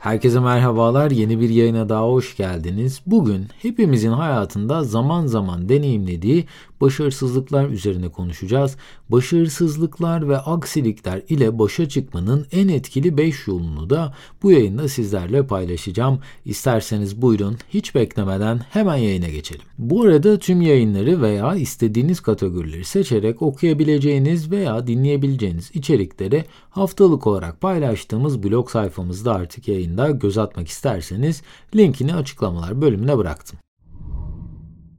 Herkese merhabalar. Yeni bir yayına daha hoş geldiniz. Bugün hepimizin hayatında zaman zaman deneyimlediği başarısızlıklar üzerine konuşacağız. Başarısızlıklar ve aksilikler ile başa çıkmanın en etkili 5 yolunu da bu yayında sizlerle paylaşacağım. İsterseniz buyurun hiç beklemeden hemen yayına geçelim. Bu arada tüm yayınları veya istediğiniz kategorileri seçerek okuyabileceğiniz veya dinleyebileceğiniz içerikleri haftalık olarak paylaştığımız blog sayfamızda artık yayında göz atmak isterseniz linkini açıklamalar bölümüne bıraktım.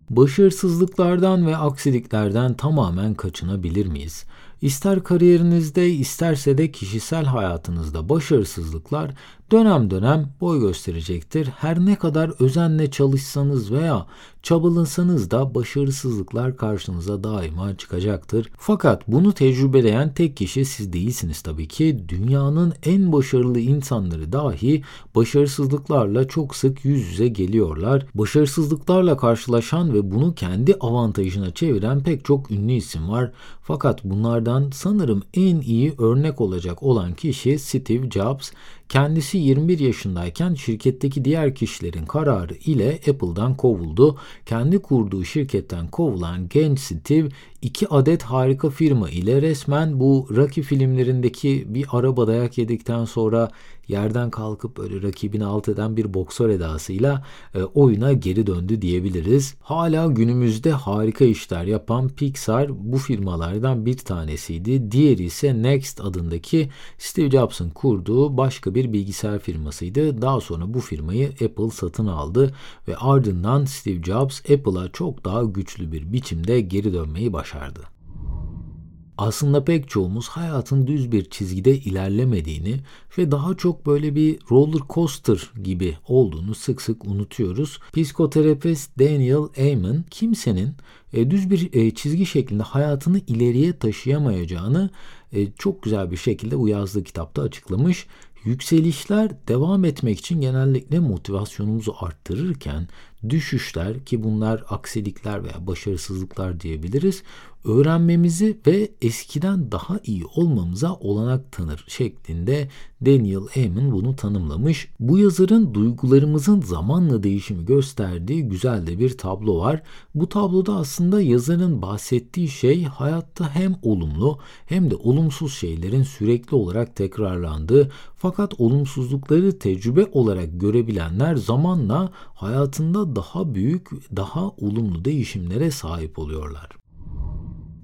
Başarısızlıklardan ve aksiliklerden tamamen kaçınabilir miyiz? İster kariyerinizde isterse de kişisel hayatınızda başarısızlıklar dönem dönem boy gösterecektir. Her ne kadar özenle çalışsanız veya çabalansanız da başarısızlıklar karşınıza daima çıkacaktır. Fakat bunu tecrübeleyen tek kişi siz değilsiniz tabii ki. Dünyanın en başarılı insanları dahi başarısızlıklarla çok sık yüz yüze geliyorlar. Başarısızlıklarla karşılaşan ve bunu kendi avantajına çeviren pek çok ünlü isim var. Fakat bunlardan sanırım en iyi örnek olacak olan kişi Steve Jobs. Kendisi 21 yaşındayken şirketteki diğer kişilerin kararı ile Apple'dan kovuldu. Kendi kurduğu şirketten kovulan genç Steve iki adet harika firma ile resmen bu Rocky filmlerindeki bir araba dayak yedikten sonra yerden kalkıp böyle rakibini alt eden bir boksör edasıyla e, oyuna geri döndü diyebiliriz. Hala günümüzde harika işler yapan Pixar bu firmalardan bir tanesiydi. Diğeri ise Next adındaki Steve Jobs'ın kurduğu başka bir bilgisayar firmasıydı. Daha sonra bu firmayı Apple satın aldı ve ardından Steve Jobs Apple'a çok daha güçlü bir biçimde geri dönmeyi başardı. Aslında pek çoğumuz hayatın düz bir çizgide ilerlemediğini ve daha çok böyle bir roller coaster gibi olduğunu sık sık unutuyoruz. Psikoterapist Daniel Amen kimsenin e, düz bir e, çizgi şeklinde hayatını ileriye taşıyamayacağını e, çok güzel bir şekilde bu yazdığı kitapta açıklamış. Yükselişler devam etmek için genellikle motivasyonumuzu arttırırken düşüşler ki bunlar aksilikler veya başarısızlıklar diyebiliriz öğrenmemizi ve eskiden daha iyi olmamıza olanak tanır şeklinde Daniel Amen bunu tanımlamış. Bu yazarın duygularımızın zamanla değişimi gösterdiği güzel de bir tablo var. Bu tabloda aslında yazarın bahsettiği şey hayatta hem olumlu hem de olumsuz şeylerin sürekli olarak tekrarlandığı fakat olumsuzlukları tecrübe olarak görebilenler zamanla hayatında daha büyük, daha olumlu değişimlere sahip oluyorlar.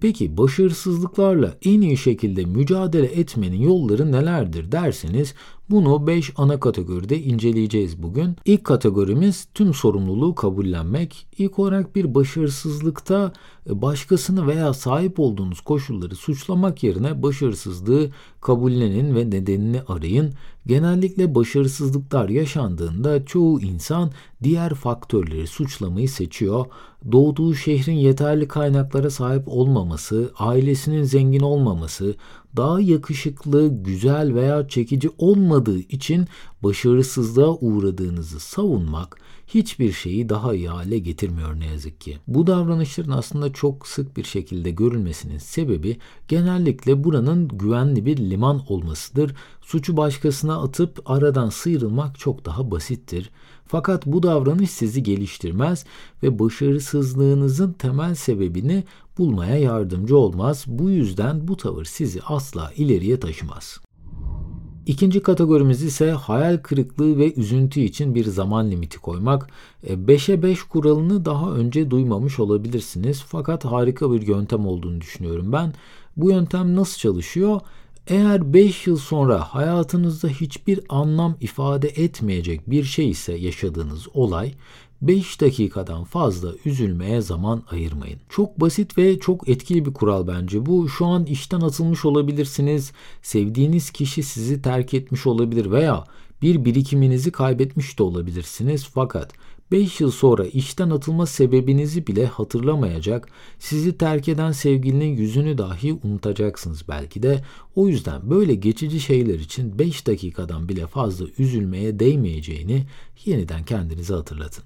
Peki başarısızlıklarla en iyi şekilde mücadele etmenin yolları nelerdir derseniz bunu 5 ana kategoride inceleyeceğiz bugün. İlk kategorimiz tüm sorumluluğu kabullenmek. İlk olarak bir başarısızlıkta e, başkasını veya sahip olduğunuz koşulları suçlamak yerine başarısızlığı kabullenin ve nedenini arayın. Genellikle başarısızlıklar yaşandığında çoğu insan diğer faktörleri suçlamayı seçiyor. Doğduğu şehrin yeterli kaynaklara sahip olmaması, ailesinin zengin olmaması, daha yakışıklı, güzel veya çekici olmadığı için başarısızlığa uğradığınızı savunmak hiçbir şeyi daha iyi hale getirmiyor ne yazık ki. Bu davranışların aslında çok sık bir şekilde görülmesinin sebebi genellikle buranın güvenli bir liman olmasıdır. Suçu başkasına atıp aradan sıyrılmak çok daha basittir. Fakat bu davranış sizi geliştirmez ve başarısızlığınızın temel sebebini bulmaya yardımcı olmaz. Bu yüzden bu tavır sizi asla ileriye taşımaz. İkinci kategorimiz ise hayal kırıklığı ve üzüntü için bir zaman limiti koymak. 5'e 5 kuralını daha önce duymamış olabilirsiniz fakat harika bir yöntem olduğunu düşünüyorum ben. Bu yöntem nasıl çalışıyor? Eğer 5 yıl sonra hayatınızda hiçbir anlam ifade etmeyecek bir şey ise yaşadığınız olay 5 dakikadan fazla üzülmeye zaman ayırmayın. Çok basit ve çok etkili bir kural bence bu. Şu an işten atılmış olabilirsiniz. Sevdiğiniz kişi sizi terk etmiş olabilir veya bir birikiminizi kaybetmiş de olabilirsiniz. Fakat 5 yıl sonra işten atılma sebebinizi bile hatırlamayacak, sizi terk eden sevgilinin yüzünü dahi unutacaksınız belki de. O yüzden böyle geçici şeyler için 5 dakikadan bile fazla üzülmeye değmeyeceğini yeniden kendinize hatırlatın.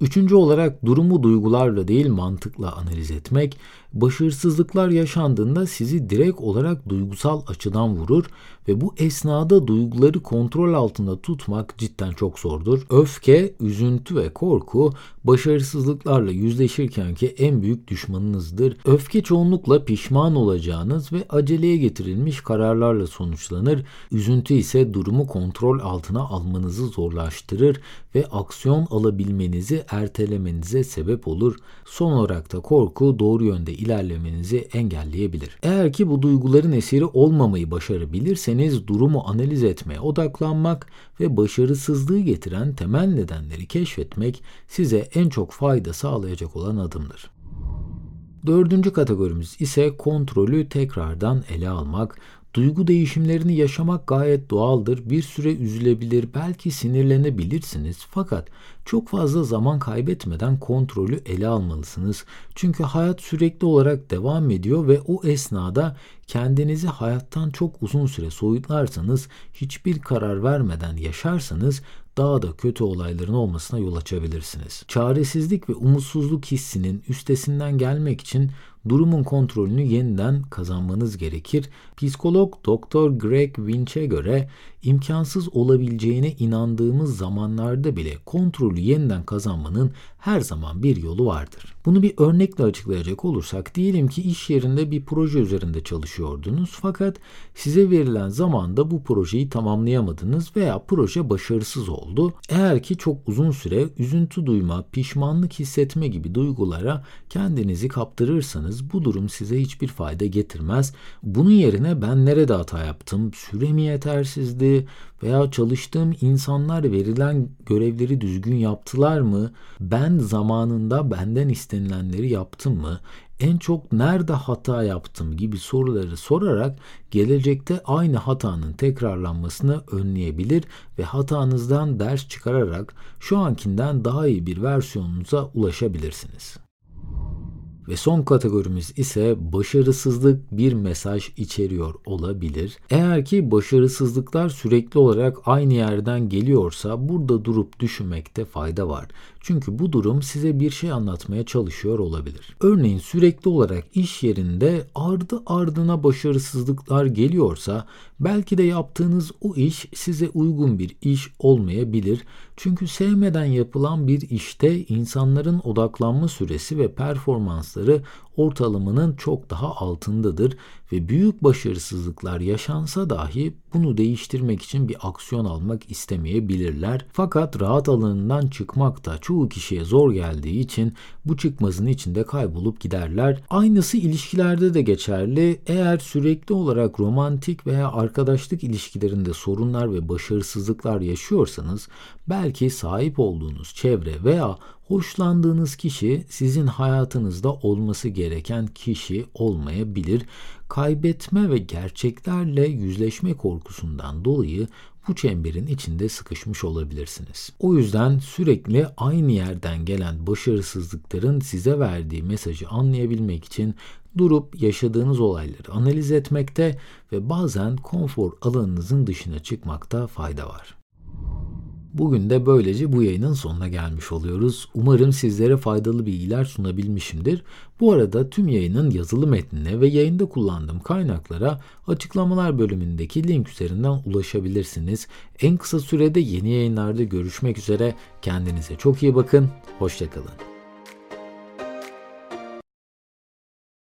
Üçüncü olarak durumu duygularla değil mantıkla analiz etmek. Başarısızlıklar yaşandığında sizi direkt olarak duygusal açıdan vurur ve bu esnada duyguları kontrol altında tutmak cidden çok zordur. Öfke, üzüntü ve korku başarısızlıklarla yüzleşirkenki en büyük düşmanınızdır. Öfke çoğunlukla pişman olacağınız ve aceleye getirilmiş kararlarla sonuçlanır. Üzüntü ise durumu kontrol altına almanızı zorlaştırır ve aksiyon alabilmenizi ertelemenize sebep olur. Son olarak da korku doğru yönde ilerlemenizi engelleyebilir. Eğer ki bu duyguların esiri olmamayı başarabilirseniz durumu analiz etmeye odaklanmak ve başarısızlığı getiren temel nedenleri keşfetmek size en çok fayda sağlayacak olan adımdır. Dördüncü kategorimiz ise kontrolü tekrardan ele almak. Duygu değişimlerini yaşamak gayet doğaldır. Bir süre üzülebilir, belki sinirlenebilirsiniz. Fakat çok fazla zaman kaybetmeden kontrolü ele almalısınız. Çünkü hayat sürekli olarak devam ediyor ve o esnada kendinizi hayattan çok uzun süre soyutlarsanız, hiçbir karar vermeden yaşarsanız daha da kötü olayların olmasına yol açabilirsiniz. Çaresizlik ve umutsuzluk hissinin üstesinden gelmek için durumun kontrolünü yeniden kazanmanız gerekir. Psikolog Dr. Greg Winch'e göre imkansız olabileceğine inandığımız zamanlarda bile kontrolü yeniden kazanmanın her zaman bir yolu vardır. Bunu bir örnekle açıklayacak olursak diyelim ki iş yerinde bir proje üzerinde çalışıyordunuz fakat size verilen zamanda bu projeyi tamamlayamadınız veya proje başarısız oldu. Eğer ki çok uzun süre üzüntü duyma, pişmanlık hissetme gibi duygulara kendinizi kaptırırsanız bu durum size hiçbir fayda getirmez. Bunun yerine ben nerede hata yaptım, süre mi yetersizdi veya çalıştığım insanlar verilen görevleri düzgün yaptılar mı? Ben zamanında benden istenilenleri yaptım mı? En çok nerede hata yaptım gibi soruları sorarak gelecekte aynı hatanın tekrarlanmasını önleyebilir ve hatanızdan ders çıkararak şu ankinden daha iyi bir versiyonunuza ulaşabilirsiniz. Ve son kategorimiz ise başarısızlık bir mesaj içeriyor olabilir. Eğer ki başarısızlıklar sürekli olarak aynı yerden geliyorsa burada durup düşünmekte fayda var. Çünkü bu durum size bir şey anlatmaya çalışıyor olabilir. Örneğin sürekli olarak iş yerinde ardı ardına başarısızlıklar geliyorsa belki de yaptığınız o iş size uygun bir iş olmayabilir. Çünkü sevmeden yapılan bir işte insanların odaklanma süresi ve performansları ortalamanın çok daha altındadır ve büyük başarısızlıklar yaşansa dahi bunu değiştirmek için bir aksiyon almak istemeyebilirler. Fakat rahat alanından çıkmak da çoğu kişiye zor geldiği için bu çıkmazın içinde kaybolup giderler. Aynısı ilişkilerde de geçerli. Eğer sürekli olarak romantik veya arkadaşlık ilişkilerinde sorunlar ve başarısızlıklar yaşıyorsanız belki sahip olduğunuz çevre veya hoşlandığınız kişi sizin hayatınızda olması gereken kişi olmayabilir. Kaybetme ve gerçeklerle yüzleşme korkusundan dolayı bu çemberin içinde sıkışmış olabilirsiniz. O yüzden sürekli aynı yerden gelen başarısızlıkların size verdiği mesajı anlayabilmek için durup yaşadığınız olayları analiz etmekte ve bazen konfor alanınızın dışına çıkmakta fayda var. Bugün de böylece bu yayının sonuna gelmiş oluyoruz. Umarım sizlere faydalı bilgiler sunabilmişimdir. Bu arada tüm yayının yazılı metnine ve yayında kullandığım kaynaklara açıklamalar bölümündeki link üzerinden ulaşabilirsiniz. En kısa sürede yeni yayınlarda görüşmek üzere. Kendinize çok iyi bakın. Hoşçakalın.